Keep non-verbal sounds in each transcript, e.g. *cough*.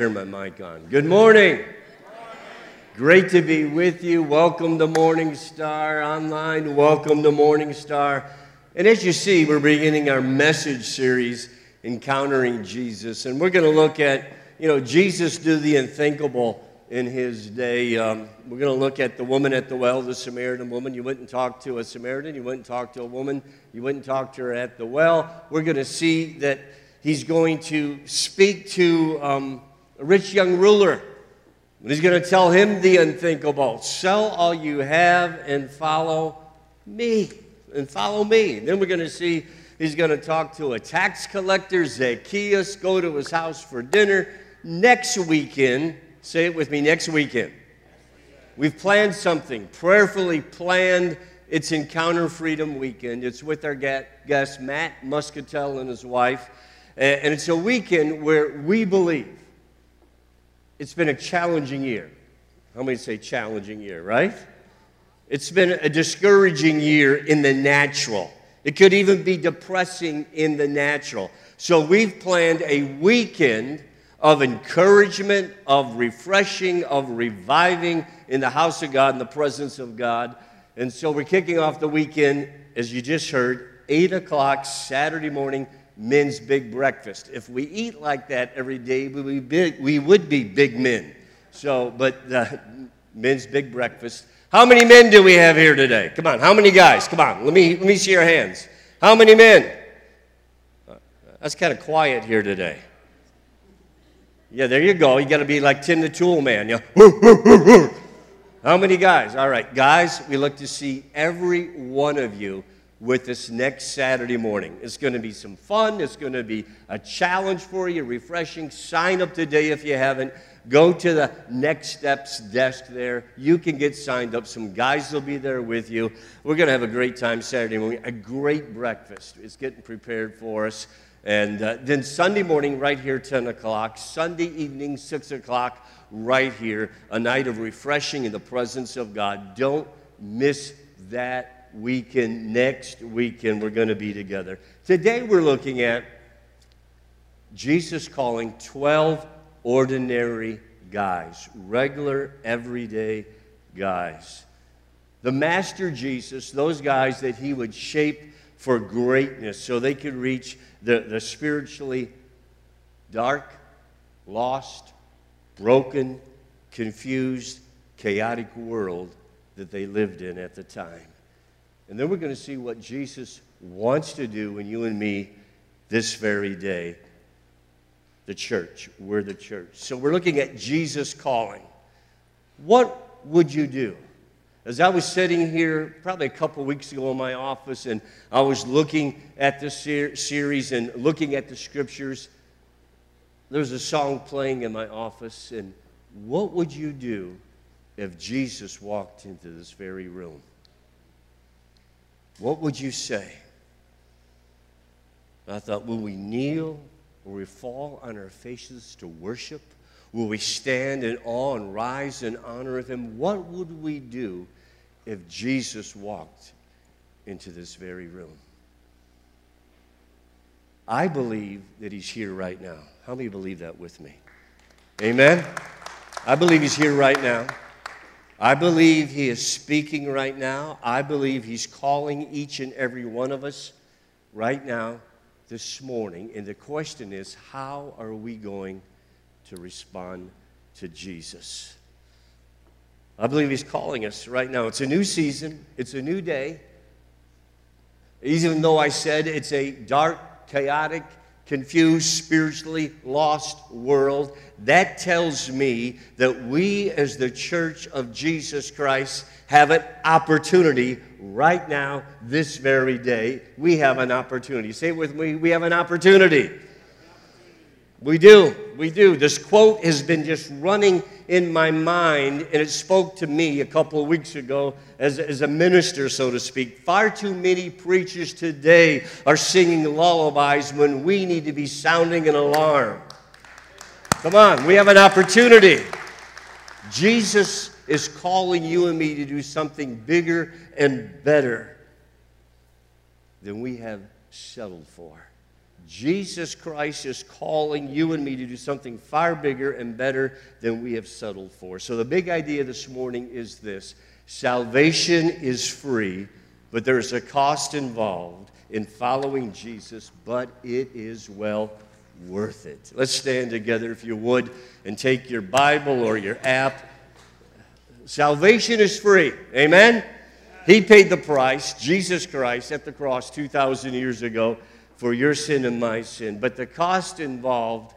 Turn my mic on. Good morning. Great to be with you. Welcome to Morning Star Online. Welcome to Morning Star. And as you see, we're beginning our message series, Encountering Jesus. And we're going to look at, you know, Jesus do the unthinkable in his day. Um, we're going to look at the woman at the well, the Samaritan woman. You and talked to a Samaritan, you and talked to a woman, you and talked to her at the well. We're going to see that he's going to speak to um, a rich young ruler. And he's going to tell him the unthinkable sell all you have and follow me. And follow me. Then we're going to see he's going to talk to a tax collector, Zacchaeus, go to his house for dinner. Next weekend, Say it with me next weekend. We've planned something, prayerfully planned. It's Encounter Freedom Weekend. It's with our guest, Matt Muscatel, and his wife. And it's a weekend where we believe it's been a challenging year. How many say challenging year, right? It's been a discouraging year in the natural. It could even be depressing in the natural. So we've planned a weekend of encouragement, of refreshing, of reviving in the house of God, in the presence of God. And so we're kicking off the weekend, as you just heard, 8 o'clock Saturday morning, men's big breakfast. If we eat like that every day, we would be big, we would be big men. So, but uh, *laughs* men's big breakfast. How many men do we have here today? Come on, how many guys? Come on, let me, let me see your hands. How many men? That's kind of quiet here today. Yeah, there you go. You got to be like Tim the Tool Man. You know? *laughs* How many guys? All right, guys, we look to see every one of you with this next Saturday morning. It's going to be some fun. It's going to be a challenge for you, refreshing. Sign up today if you haven't. Go to the Next Steps desk there. You can get signed up. Some guys will be there with you. We're going to have a great time Saturday morning, a great breakfast. It's getting prepared for us. And uh, then Sunday morning, right here, 10 o'clock. Sunday evening, 6 o'clock, right here. A night of refreshing in the presence of God. Don't miss that weekend. Next weekend, we're going to be together. Today, we're looking at Jesus calling 12 ordinary guys, regular, everyday guys. The Master Jesus, those guys that he would shape for greatness so they could reach the, the spiritually dark, lost, broken, confused, chaotic world that they lived in at the time. And then we're going to see what Jesus wants to do in you and me this very day. The church. We're the church. So we're looking at Jesus calling. What would you do? As I was sitting here probably a couple weeks ago in my office and I was looking at this ser- series and looking at the scriptures, there was a song playing in my office. And what would you do if Jesus walked into this very room? What would you say? I thought, will we kneel? Will we fall on our faces to worship? Will we stand in awe and rise in honor of him? What would we do if Jesus walked into this very room? I believe that he's here right now. How many believe that with me? Amen? I believe he's here right now. I believe he is speaking right now. I believe he's calling each and every one of us right now this morning. And the question is how are we going to respond to Jesus. I believe He's calling us right now. It's a new season, it's a new day. Even though I said it's a dark, chaotic, confused, spiritually lost world, that tells me that we, as the church of Jesus Christ, have an opportunity right now, this very day. We have an opportunity. Say it with me we have an opportunity. We do. We do. This quote has been just running in my mind, and it spoke to me a couple of weeks ago as, as a minister, so to speak. Far too many preachers today are singing lullabies when we need to be sounding an alarm. Come on, we have an opportunity. Jesus is calling you and me to do something bigger and better than we have settled for. Jesus Christ is calling you and me to do something far bigger and better than we have settled for. So, the big idea this morning is this salvation is free, but there's a cost involved in following Jesus, but it is well worth it. Let's stand together, if you would, and take your Bible or your app. Salvation is free. Amen? He paid the price, Jesus Christ, at the cross 2,000 years ago for your sin and my sin. But the cost involved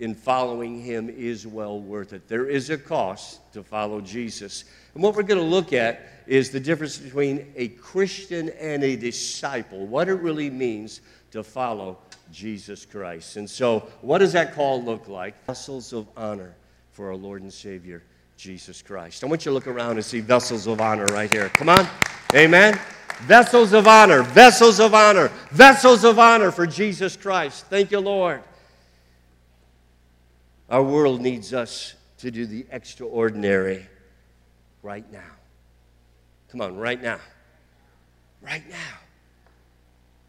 in following him is well worth it. There is a cost to follow Jesus. And what we're going to look at is the difference between a Christian and a disciple, what it really means to follow Jesus Christ. And so, what does that call look like? Vessels of honor for our Lord and Savior, Jesus Christ. I want you to look around and see vessels of honor right here. Come on. Amen. Vessels of honor, vessels of honor, vessels of honor for Jesus Christ. Thank you, Lord. Our world needs us to do the extraordinary right now. Come on, right now. Right now.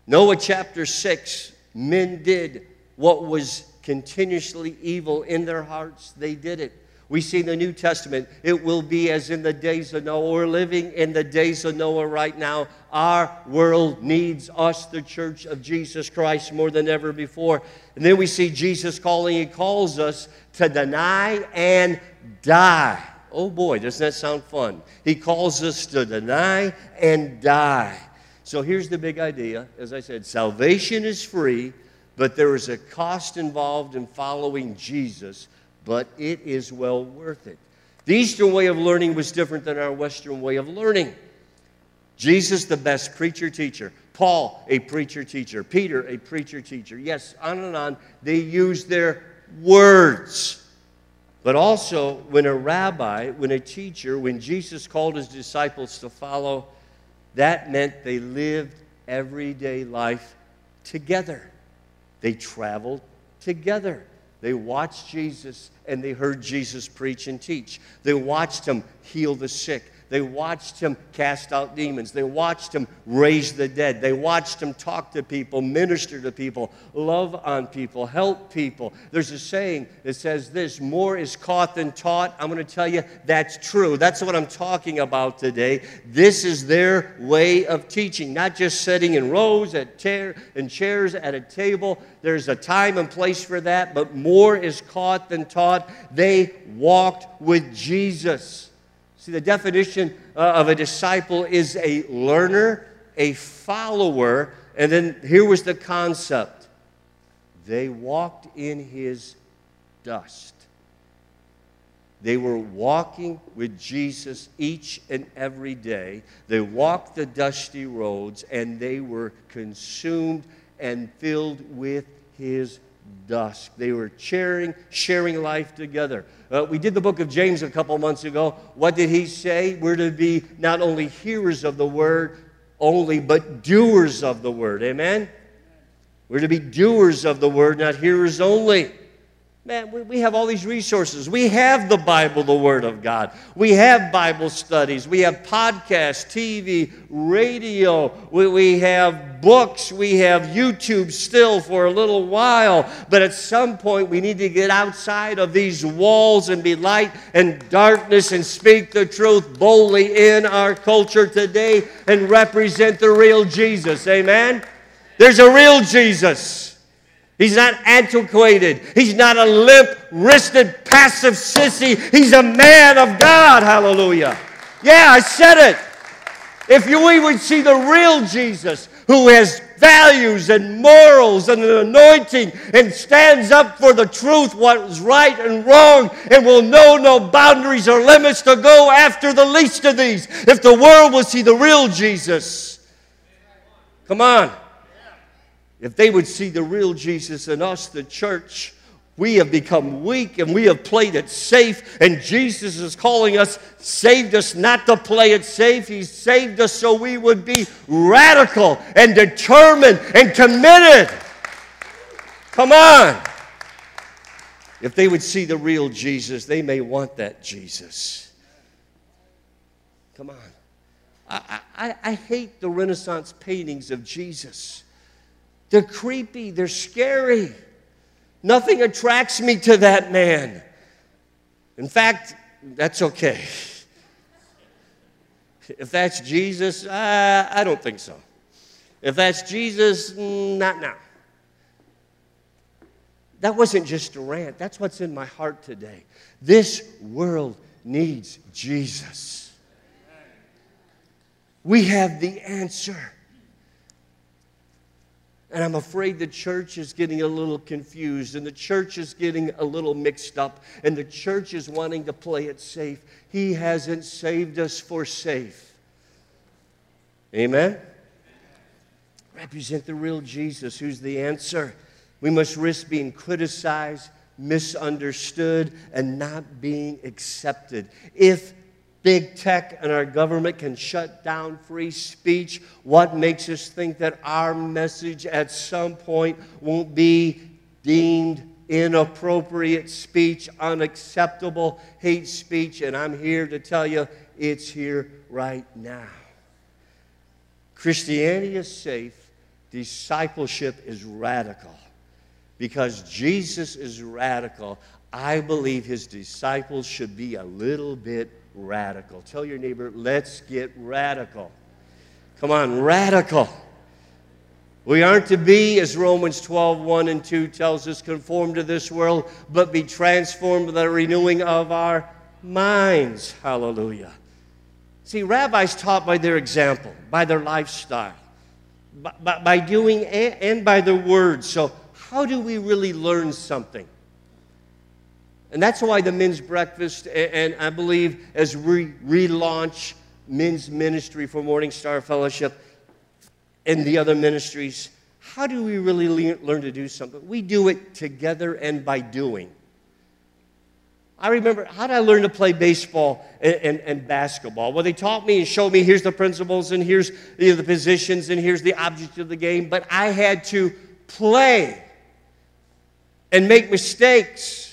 Noah chapter 6 men did what was continuously evil in their hearts, they did it. We see in the New Testament, it will be as in the days of Noah. We're living in the days of Noah right now. Our world needs us, the church of Jesus Christ, more than ever before. And then we see Jesus calling, He calls us to deny and die. Oh boy, doesn't that sound fun? He calls us to deny and die. So here's the big idea. As I said, salvation is free, but there is a cost involved in following Jesus but it is well worth it. The Eastern way of learning was different than our Western way of learning. Jesus, the best preacher teacher. Paul, a preacher teacher. Peter, a preacher teacher. Yes, on and on. They used their words. But also, when a rabbi, when a teacher, when Jesus called his disciples to follow, that meant they lived everyday life together. They traveled together. They watched Jesus and they heard Jesus preach and teach. They watched him heal the sick. They watched him cast out demons. They watched him raise the dead. They watched him talk to people, minister to people, love on people, help people. There's a saying that says this more is caught than taught. I'm going to tell you that's true. That's what I'm talking about today. This is their way of teaching, not just sitting in rows at chair, in chairs at a table. There's a time and place for that, but more is caught than taught. They walked with Jesus. See, the definition uh, of a disciple is a learner, a follower, and then here was the concept they walked in his dust. They were walking with Jesus each and every day. They walked the dusty roads and they were consumed and filled with his dust. They were sharing, sharing life together. Uh, we did the book of James a couple months ago. What did he say? We're to be not only hearers of the word only, but doers of the word. Amen? We're to be doers of the word, not hearers only. Man, we, we have all these resources. We have the Bible, the Word of God. We have Bible studies. We have podcasts, TV, radio. We, we have books. We have YouTube still for a little while. But at some point, we need to get outside of these walls and be light and darkness and speak the truth boldly in our culture today and represent the real Jesus. Amen? There's a real Jesus. He's not antiquated. He's not a limp wristed, passive sissy. He's a man of God. Hallelujah. Yeah, I said it. If you, we would see the real Jesus who has values and morals and an anointing and stands up for the truth, what is right and wrong, and will know no boundaries or limits to go after the least of these. If the world will see the real Jesus, come on. If they would see the real Jesus in us, the church, we have become weak and we have played it safe. And Jesus is calling us, saved us not to play it safe. He saved us so we would be radical and determined and committed. Come on. If they would see the real Jesus, they may want that Jesus. Come on. I, I, I hate the Renaissance paintings of Jesus. They're creepy, they're scary. Nothing attracts me to that man. In fact, that's okay. If that's Jesus, uh, I don't think so. If that's Jesus, mm, not now. That wasn't just a rant, that's what's in my heart today. This world needs Jesus. We have the answer. And I'm afraid the church is getting a little confused, and the church is getting a little mixed up, and the church is wanting to play it safe. He hasn't saved us for safe. Amen? Represent the real Jesus, who's the answer. We must risk being criticized, misunderstood, and not being accepted. If big tech and our government can shut down free speech, what makes us think that our message at some point won't be deemed inappropriate speech, unacceptable hate speech? And I'm here to tell you it's here right now. Christianity is safe, discipleship is radical. Because Jesus is radical, I believe his disciples should be a little bit radical. Tell your neighbor, let's get radical. Come on, radical. We aren't to be, as Romans 12, 1 and 2 tells us, conformed to this world, but be transformed by the renewing of our minds. Hallelujah. See, rabbis taught by their example, by their lifestyle, by, by, by doing and, and by their words. So, how do we really learn something? And that's why the men's breakfast, and I believe as we relaunch men's ministry for Morning Star Fellowship and the other ministries, how do we really learn to do something? We do it together and by doing. I remember, how did I learn to play baseball and, and, and, basketball? Well, they taught me and showed me here's the principles and here's you know, the positions and here's the object of the game, but I had to play and make mistakes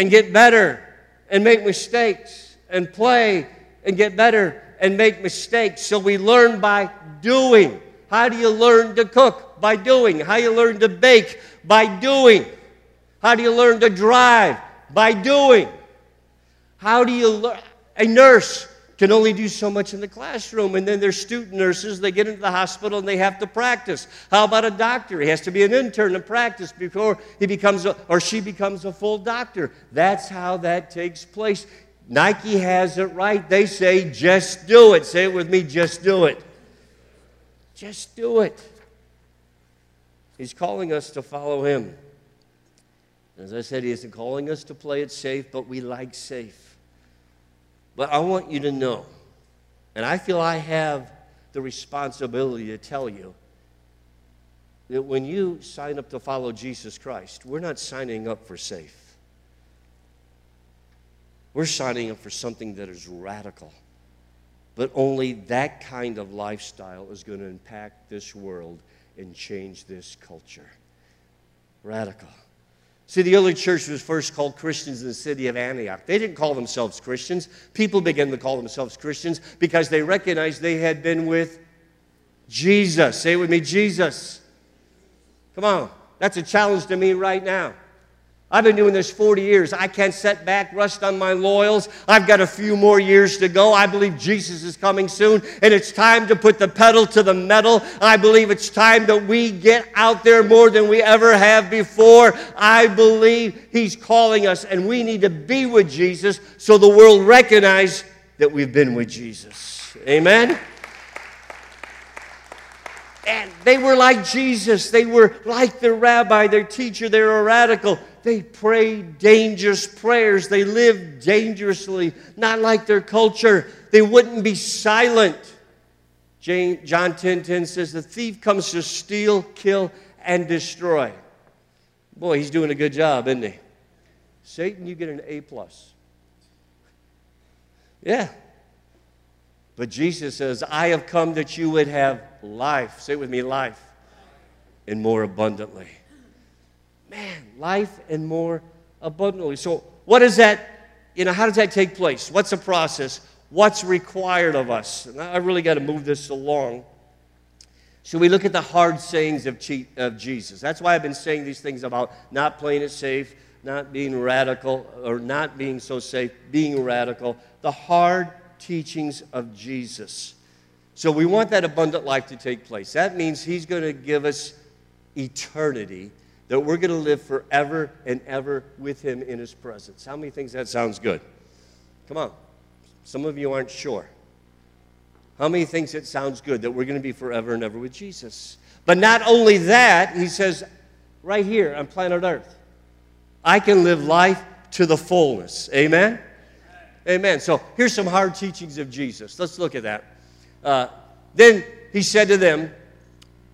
and get better and make mistakes and play and get better and make mistakes. So we learn by doing. How do you learn to cook? By doing. How do you learn to bake? By doing. How do you learn to drive? By doing. How do you learn? A nurse can only do so much in the classroom. And then there's student nurses, they get into the hospital and they have to practice. How about a doctor? He has to be an intern and practice before he becomes a, or she becomes a full doctor. That's how that takes place. Nike has it right. They say, just do it. Say it with me, just do it. Just do it. He's calling us to follow him. As I said, he isn't calling us to play it safe, but we like safe. But I want you to know, and I feel I have the responsibility to tell you that when you sign up to follow Jesus Christ, we're not signing up for safe. We're signing up for something that is radical. But only that kind of lifestyle is going to impact this world and change this culture. Radical. See, the early church was first called Christians in the city of Antioch. They didn't call themselves Christians. People began to call themselves Christians because they recognized they had been with Jesus. Say it with me, Jesus. Come on. That's a challenge to me right now. I've been doing this 40 years. I can't set back, rust on my loyals. I've got a few more years to go. I believe Jesus is coming soon, and it's time to put the pedal to the metal. I believe it's time that we get out there more than we ever have before. I believe He's calling us, and we need to be with Jesus so the world recognize that we've been with Jesus. Amen? And they were like Jesus. They were like their rabbi, their teacher. They were radical. They prayed dangerous prayers. They lived dangerously, not like their culture. They wouldn't be silent. John 10 10 says, The thief comes to steal, kill, and destroy. Boy, he's doing a good job, isn't he? Satan, you get an A. plus. Yeah. But Jesus says, I have come that you would have life. Say with me, life. And more abundantly. Man, life and more abundantly. So, what is that? You know, how does that take place? What's the process? What's required of us? And I really got to move this along. So we look at the hard sayings of, of Jesus. That's why I've been saying these things about not playing it safe, not being radical, or not being so safe, being radical. The hard teachings of Jesus. So we want that abundant life to take place. That means He's going to give us eternity, that we're going to live forever and ever with Him in His presence. How many things that sounds good? Come on. Some of you aren't sure. How many thinks it sounds good that we're going to be forever and ever with Jesus? But not only that, he says, right here on planet Earth, I can live life to the fullness. Amen? Amen. So here's some hard teachings of Jesus. Let's look at that. Uh, then he said to them,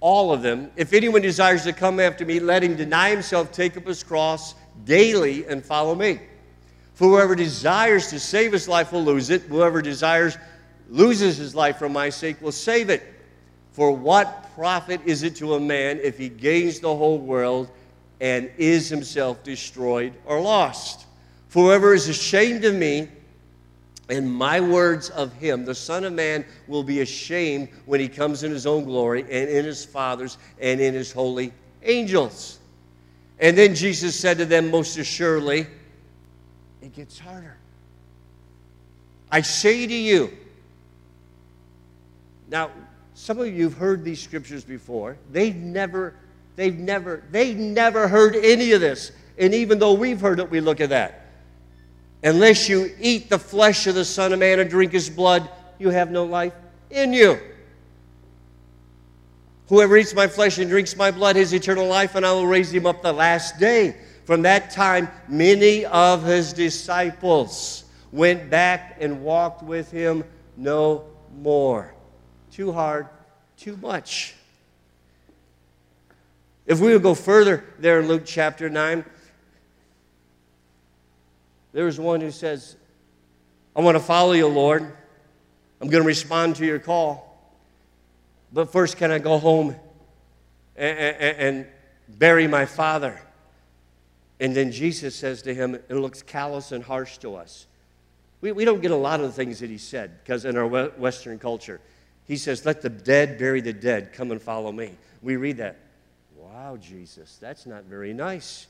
all of them, if anyone desires to come after me, let him deny himself, take up his cross daily, and follow me. For whoever desires to save his life will lose it. Whoever desires loses his life for my sake will save it. For what profit is it to a man if he gains the whole world and is himself destroyed or lost? For whoever is ashamed of me and my words of him, the Son of Man will be ashamed when he comes in his own glory and in his Father's and in his holy angels. And then Jesus said to them, Most assuredly, it gets harder. I say to you, now, some of you have heard these scriptures before. They've never, they've never, they never heard any of this. And even though we've heard it, we look at that. Unless you eat the flesh of the Son of Man and drink his blood, you have no life in you. Whoever eats my flesh and drinks my blood has eternal life, and I will raise him up the last day. From that time, many of his disciples went back and walked with him no more too hard, too much. If we would go further there in Luke chapter 9, there's one who says, I want to follow you, Lord. I'm going to respond to your call. But first, can I go home and, and, and bury my father? And then Jesus says to him, it looks callous and harsh to us. We, we don't get a lot of the things that he said because in our Western culture, he says, Let the dead bury the dead. Come and follow me. We read that. Wow, Jesus, that's not very nice.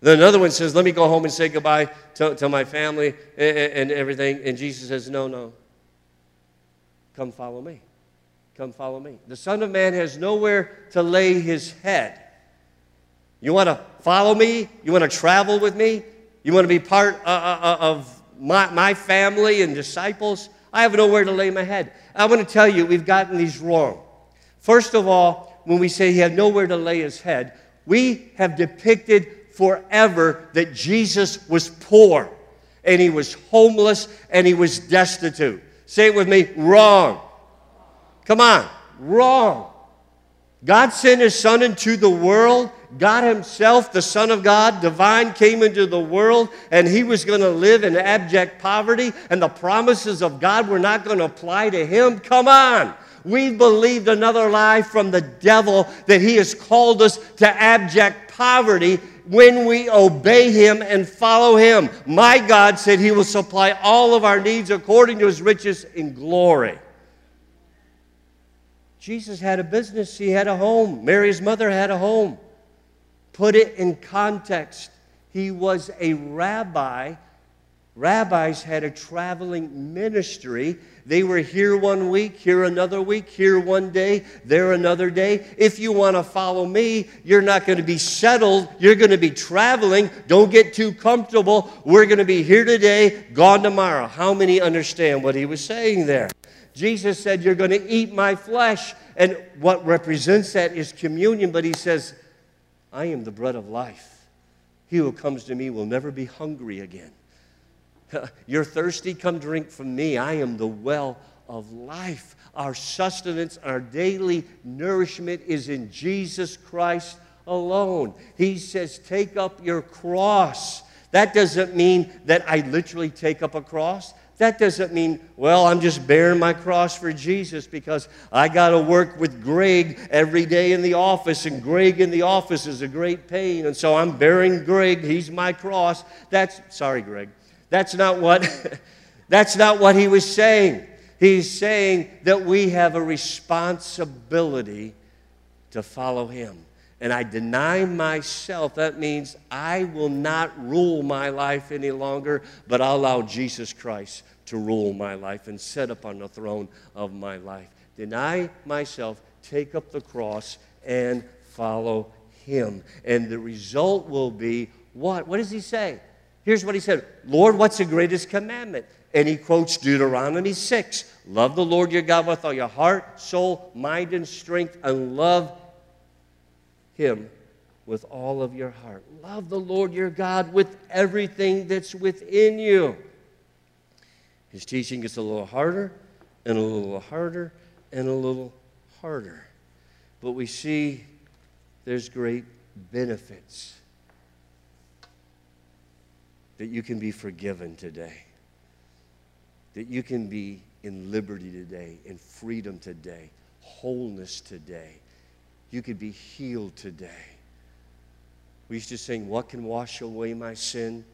Then another one says, Let me go home and say goodbye to, to my family and, and everything. And Jesus says, No, no. Come follow me. Come follow me. The Son of Man has nowhere to lay his head. You want to follow me? You want to travel with me? You want to be part uh, uh, uh, of my, my family and disciples? I have nowhere to lay my head. I want to tell you, we've gotten these wrong. First of all, when we say he had nowhere to lay his head, we have depicted forever that Jesus was poor and he was homeless and he was destitute. Say it with me wrong. Come on, wrong. God sent his son into the world. God himself, the Son of God, divine, came into the world and he was going to live in abject poverty, and the promises of God were not going to apply to him. Come on. We've believed another lie from the devil that he has called us to abject poverty when we obey him and follow him. My God said he will supply all of our needs according to his riches in glory. Jesus had a business, he had a home. Mary's mother had a home. Put it in context. He was a rabbi. Rabbis had a traveling ministry. They were here one week, here another week, here one day, there another day. If you want to follow me, you're not going to be settled. You're going to be traveling. Don't get too comfortable. We're going to be here today, gone tomorrow. How many understand what he was saying there? Jesus said, You're going to eat my flesh. And what represents that is communion, but he says, I am the bread of life. He who comes to me will never be hungry again. *laughs* You're thirsty? Come drink from me. I am the well of life. Our sustenance, our daily nourishment is in Jesus Christ alone. He says, Take up your cross. That doesn't mean that I literally take up a cross. That doesn't mean, well, I'm just bearing my cross for Jesus because I got to work with Greg every day in the office, and Greg in the office is a great pain, and so I'm bearing Greg. He's my cross. That's sorry, Greg. That's not what *laughs* that's not what he was saying. He's saying that we have a responsibility to follow Him. And I deny myself, that means I will not rule my life any longer, but I'll allow Jesus Christ to rule my life and sit upon the throne of my life. Deny myself, take up the cross, and follow Him. And the result will be what? What does He say? Here's what He said Lord, what's the greatest commandment? And he quotes Deuteronomy 6 Love the Lord your God with all your heart, soul, mind, and strength, and love him with all of your heart. Love the Lord your God with everything that's within you. His teaching gets a little harder and a little harder and a little harder. But we see there's great benefits that you can be forgiven today that you can be in liberty today, in freedom today, wholeness today. You could be healed today. We used to sing, What can wash away my sin?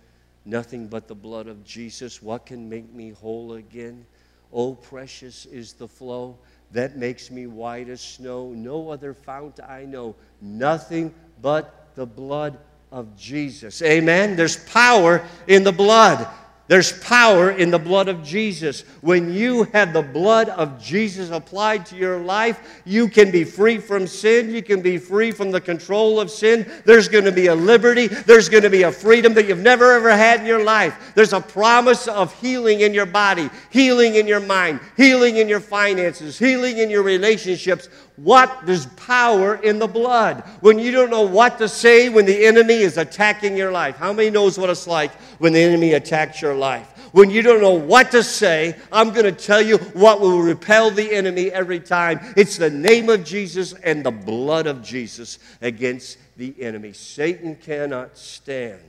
Nothing but the blood of Jesus. What can make me whole again? Oh, precious is the flow that makes me white as snow. No other fount I know. Nothing but the blood of Jesus. Amen. There's power in the blood. There's power in the blood of Jesus. When you have the blood of Jesus applied to your life, you can be free from sin. You can be free from the control of sin. There's going to be a liberty. There's going to be a freedom that you've never ever had in your life. There's a promise of healing in your body, healing in your mind, healing in your finances, healing in your relationships. What? There's power in the blood. When you don't know what to say when the enemy is attacking your life. How many knows what it's like when the enemy attacks your life? When you don't know what to say, I'm going to tell you what will repel the enemy every time. It's the name of Jesus and the blood of Jesus against the enemy. Satan cannot stand.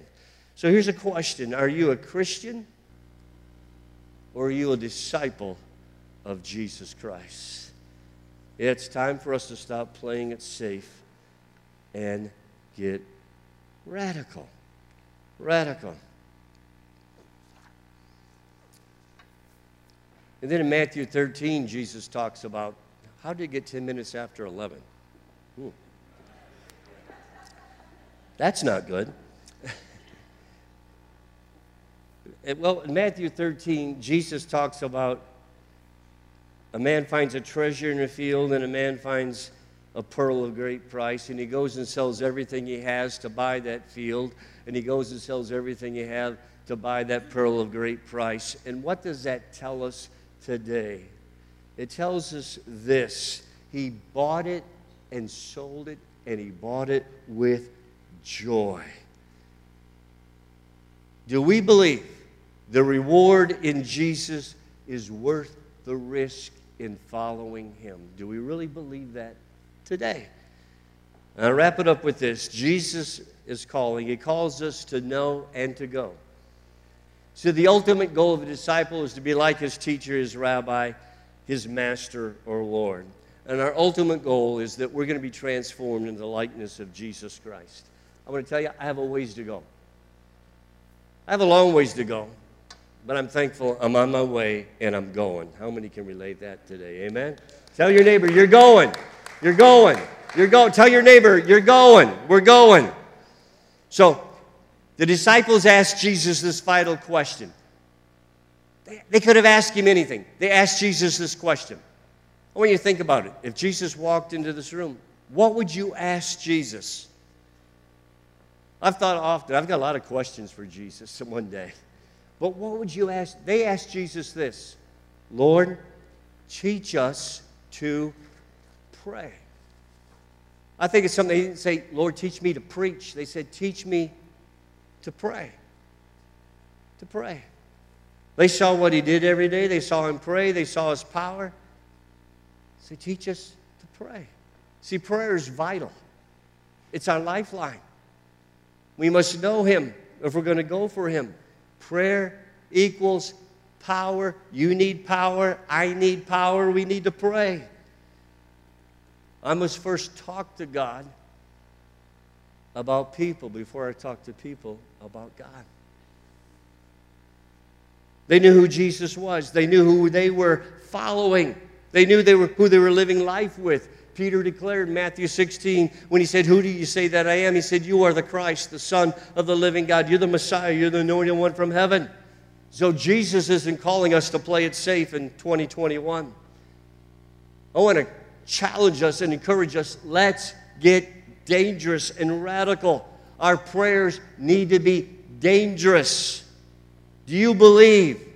So here's a question Are you a Christian or are you a disciple of Jesus Christ? It's time for us to stop playing it safe and get radical. Radical. And then in Matthew 13, Jesus talks about how did it get 10 minutes after 11? Ooh. That's not good. *laughs* well, in Matthew 13, Jesus talks about a man finds a treasure in a field, and a man finds a pearl of great price, and he goes and sells everything he has to buy that field, and he goes and sells everything he has to buy that pearl of great price. And what does that tell us today? It tells us this He bought it and sold it, and he bought it with joy. Do we believe the reward in Jesus is worth the risk in following him. Do we really believe that today? And I'll wrap it up with this Jesus is calling, He calls us to know and to go. So, the ultimate goal of a disciple is to be like his teacher, his rabbi, his master, or Lord. And our ultimate goal is that we're going to be transformed into the likeness of Jesus Christ. I want to tell you, I have a ways to go. I have a long ways to go. But I'm thankful I'm on my way and I'm going. How many can relate that today? Amen? Tell your neighbor, you're going. You're going. You're going. Tell your neighbor, you're going. We're going. So the disciples asked Jesus this vital question. They, they could have asked him anything. They asked Jesus this question. I want you to think about it. If Jesus walked into this room, what would you ask Jesus? I've thought often, I've got a lot of questions for Jesus *laughs* one day. But what would you ask? They asked Jesus this Lord, teach us to pray. I think it's something they didn't say, Lord, teach me to preach. They said, teach me to pray. To pray. They saw what he did every day. They saw him pray. They saw his power. Say, teach us to pray. See, prayer is vital. It's our lifeline. We must know him if we're going to go for him. Prayer equals power. You need power. I need power. We need to pray. I must first talk to God about people before I talk to people about God. They knew who Jesus was. They knew who they were following. They knew they were, who they were living life with. Peter declared in Matthew 16 when he said, Who do you say that I am? He said, You are the Christ, the Son of the living God. You're the Messiah. You're the anointed one from heaven. So Jesus isn't calling us to play it safe in 2021. I want to challenge us and encourage us let's get dangerous and radical. Our prayers need to be dangerous. Do you believe?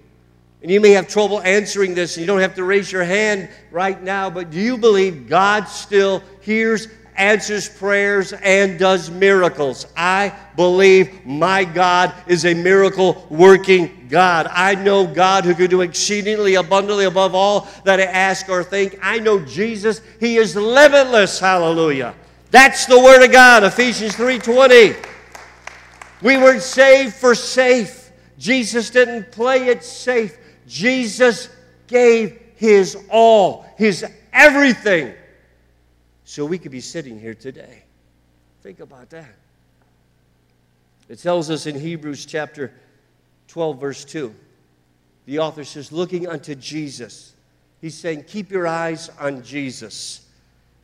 And you may have trouble answering this, and you don't have to raise your hand right now, but do you believe God still hears, answers prayers, and does miracles? I believe my God is a miracle working God. I know God who can do exceedingly abundantly above all that I ask or think. I know Jesus, He is limitless. Hallelujah. That's the Word of God, Ephesians 3:20. We were saved for safe. Jesus didn't play it safe. Jesus gave his all, his everything, so we could be sitting here today. Think about that. It tells us in Hebrews chapter 12, verse 2. The author says, looking unto Jesus. He's saying, keep your eyes on Jesus.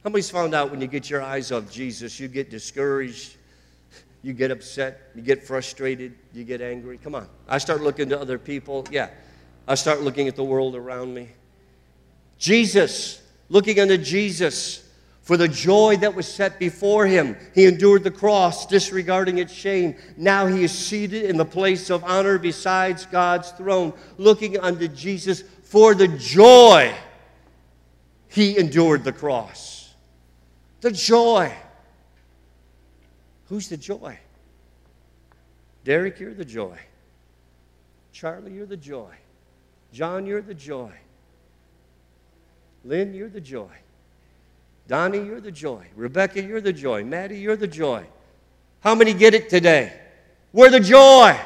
Many's found out when you get your eyes off Jesus, you get discouraged, you get upset, you get frustrated, you get angry. Come on. I start looking to other people. Yeah. I start looking at the world around me. Jesus, looking unto Jesus for the joy that was set before him. He endured the cross, disregarding its shame. Now he is seated in the place of honor besides God's throne, looking unto Jesus for the joy he endured the cross. The joy. Who's the joy? Derek, you're the joy. Charlie, you're the joy. John, you're the joy. Lynn, you're the joy. Donnie, you're the joy. Rebecca, you're the joy. Maddie, you're the joy. How many get it today? We're the joy.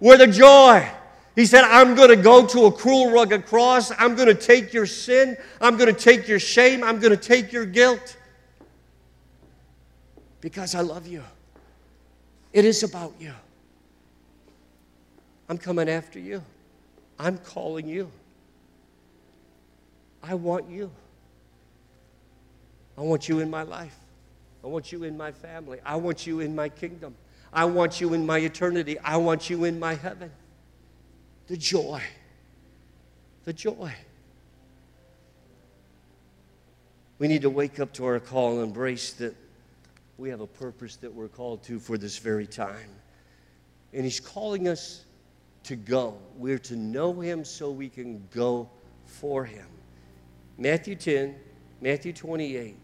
We're the joy. He said, I'm going to go to a cruel, rugged cross. I'm going to take your sin. I'm going to take your shame. I'm going to take your guilt because I love you. It is about you. I'm coming after you. I'm calling you. I want you. I want you in my life. I want you in my family. I want you in my kingdom. I want you in my eternity. I want you in my heaven. The joy. The joy. We need to wake up to our call and embrace that we have a purpose that we're called to for this very time. And He's calling us to go. We're to know Him so we can go for Him. Matthew 10, Matthew 28.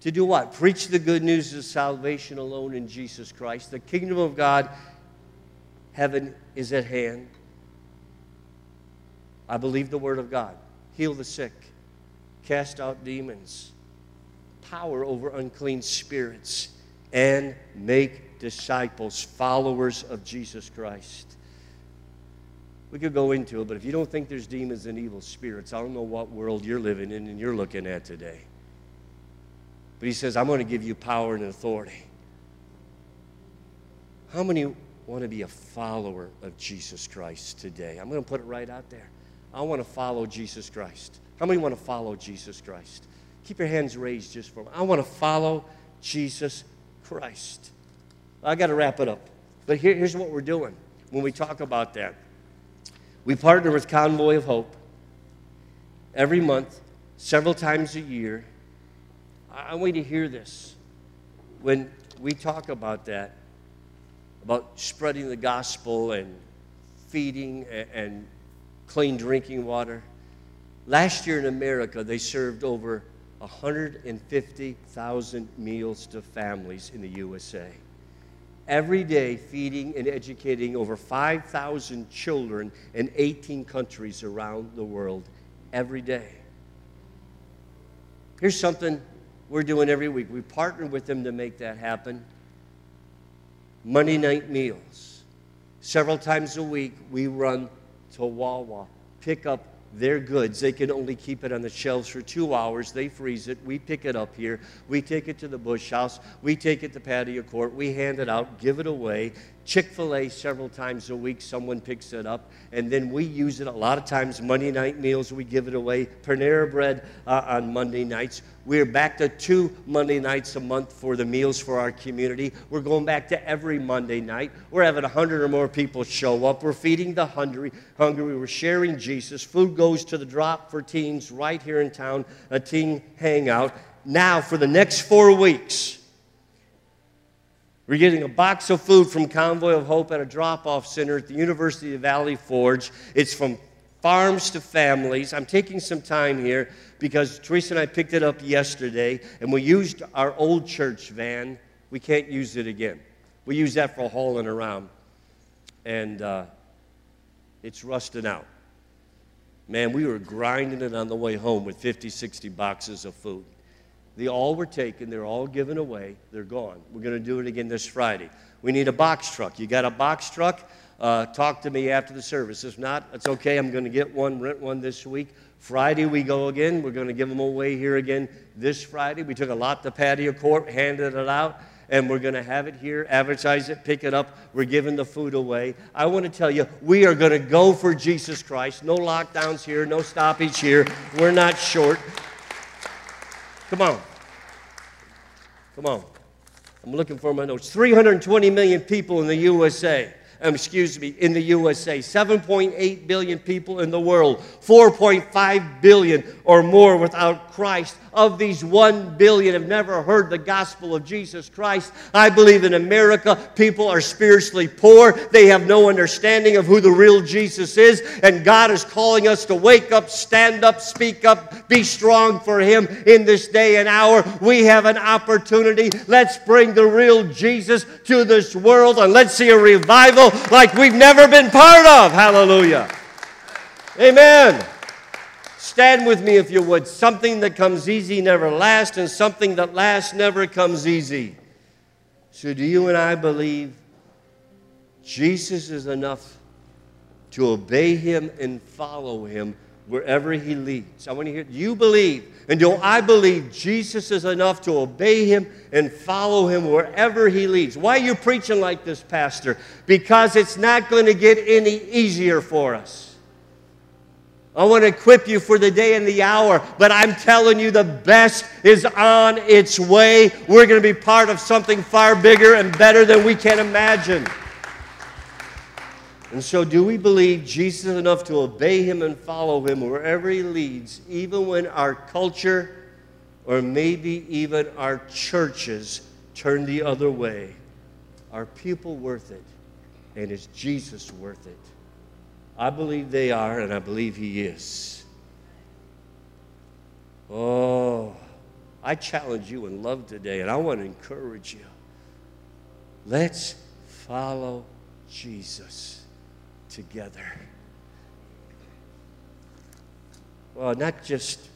To do what? Preach the good news of salvation alone in Jesus Christ. The kingdom of God, heaven is at hand. I believe the word of God. Heal the sick, cast out demons power over unclean spirits and make disciples, followers of Jesus Christ. We could go into it, but if you don't think there's demons and evil spirits, I don't know what world you're living in and you're looking at today. But he says, I'm going to give you power and authority. How many want to be a follower of Jesus Christ today? I'm going to put it right out there. I want to follow Jesus Christ. How many want to follow Jesus Christ? Keep your hands raised just for moment. I want to follow Jesus Christ. I got to wrap it up. But here, here's what we're doing when we talk about that. We partner with Convoy of Hope every month, several times a year. I want you to hear this. When we talk about that, about spreading the gospel and feeding and clean drinking water, last year in America, they served over 150,000 meals to families in the USA. Every day, feeding and educating over 5,000 children in 18 countries around the world every day. Here's something we're doing every week. We partner with them to make that happen. Monday night meals. Several times a week, we run to Wawa, pick up their goods. They can only keep it on the shelves for two hours. They freeze it. We pick it up here. We take it to the bush house. We take it to patio court. We hand it out, give it away. Chick fil A several times a week, someone picks it up, and then we use it a lot of times. Monday night meals, we give it away. Panera Bread uh, on Monday nights. We're back to two Monday nights a month for the meals for our community. We're going back to every Monday night. We're having 100 or more people show up. We're feeding the hungry. hungry. We're sharing Jesus. Food goes to the drop for teens right here in town, a teen hangout. Now, for the next four weeks, we're getting a box of food from Convoy of Hope at a drop off center at the University of Valley Forge. It's from farms to families. I'm taking some time here because Teresa and I picked it up yesterday and we used our old church van. We can't use it again. We use that for hauling around. And uh, it's rusted out. Man, we were grinding it on the way home with 50, 60 boxes of food. They all were taken, they're all given away, they're gone. We're going to do it again this Friday. We need a box truck. You got a box truck? Uh, talk to me after the service. If not, it's okay. I'm going to get one, rent one this week. Friday we go again. We're going to give them away here again this Friday. We took a lot to patio court, handed it out, and we're going to have it here, advertise it, pick it up. We're giving the food away. I want to tell you, we are going to go for Jesus Christ. No lockdowns here, no stoppage here. We're not short. Come on. Come on. I'm looking for my notes. 320 million people in the USA um, excuse me, in the USA, 7.8 billion people in the world, 4.5 billion or more without Christ. Of these 1 billion have never heard the gospel of Jesus Christ. I believe in America, people are spiritually poor. They have no understanding of who the real Jesus is. And God is calling us to wake up, stand up, speak up, be strong for Him in this day and hour. We have an opportunity. Let's bring the real Jesus to this world and let's see a revival like we've never been part of. Hallelujah. Amen. Stand with me if you would. Something that comes easy never lasts, and something that lasts never comes easy. So, do you and I believe Jesus is enough to obey him and follow him wherever he leads? I want to hear, you believe and do I believe Jesus is enough to obey him and follow him wherever he leads? Why are you preaching like this, Pastor? Because it's not going to get any easier for us. I want to equip you for the day and the hour, but I'm telling you the best is on its way. We're going to be part of something far bigger and better than we can imagine. And so, do we believe Jesus enough to obey him and follow him wherever he leads, even when our culture or maybe even our churches turn the other way? Are people worth it? And is Jesus worth it? I believe they are, and I believe he is. Oh, I challenge you in love today, and I want to encourage you. Let's follow Jesus together. Well, not just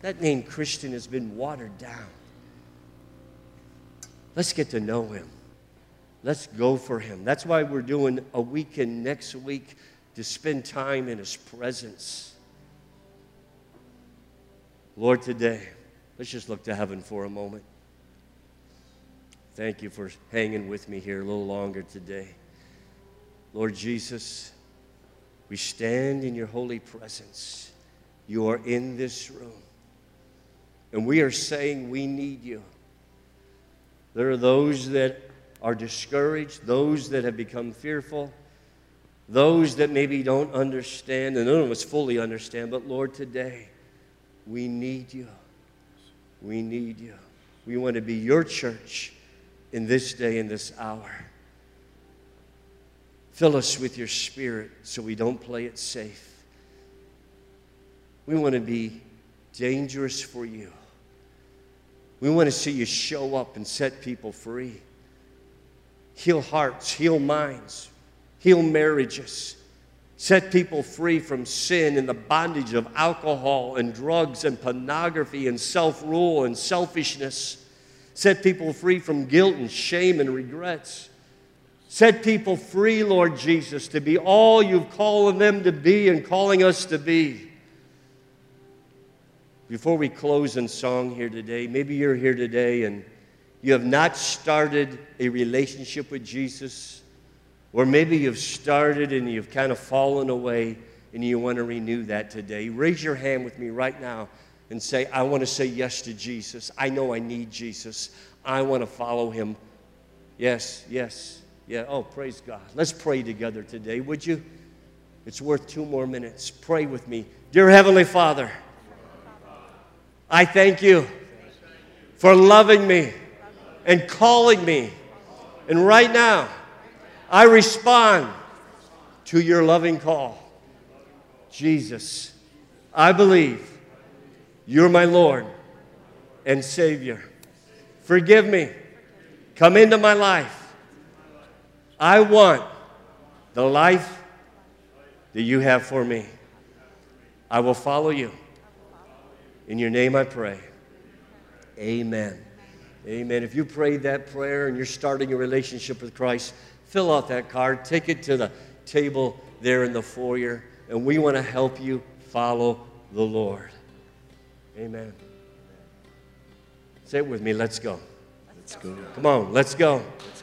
that name Christian has been watered down. Let's get to know him. Let's go for him. That's why we're doing a weekend next week to spend time in his presence. Lord, today, let's just look to heaven for a moment. Thank you for hanging with me here a little longer today. Lord Jesus, we stand in your holy presence. You are in this room. And we are saying we need you. There are those that are discouraged, those that have become fearful, those that maybe don't understand, and none of us fully understand. But Lord, today, we need you. We need you. We want to be your church in this day, in this hour. Fill us with your spirit so we don't play it safe. We want to be dangerous for you. We want to see you show up and set people free. Heal hearts, heal minds, heal marriages, set people free from sin and the bondage of alcohol and drugs and pornography and self rule and selfishness. Set people free from guilt and shame and regrets. Set people free, Lord Jesus, to be all you've called them to be and calling us to be. Before we close in song here today, maybe you're here today and you have not started a relationship with Jesus. Or maybe you've started and you've kind of fallen away and you want to renew that today. Raise your hand with me right now and say, I want to say yes to Jesus. I know I need Jesus. I want to follow him. Yes, yes, yeah. Oh, praise God. Let's pray together today, would you? It's worth two more minutes. Pray with me. Dear Heavenly Father, I thank you for loving me and calling me. And right now, I respond to your loving call. Jesus, I believe you're my Lord and Savior. Forgive me. Come into my life. I want the life that you have for me. I will follow you. In your name I pray. Amen. Amen. If you prayed that prayer and you're starting a relationship with Christ, fill out that card, take it to the table there in the foyer, and we want to help you follow the Lord. Amen. Say it with me. Let's go. Let's go. Come on, let's go.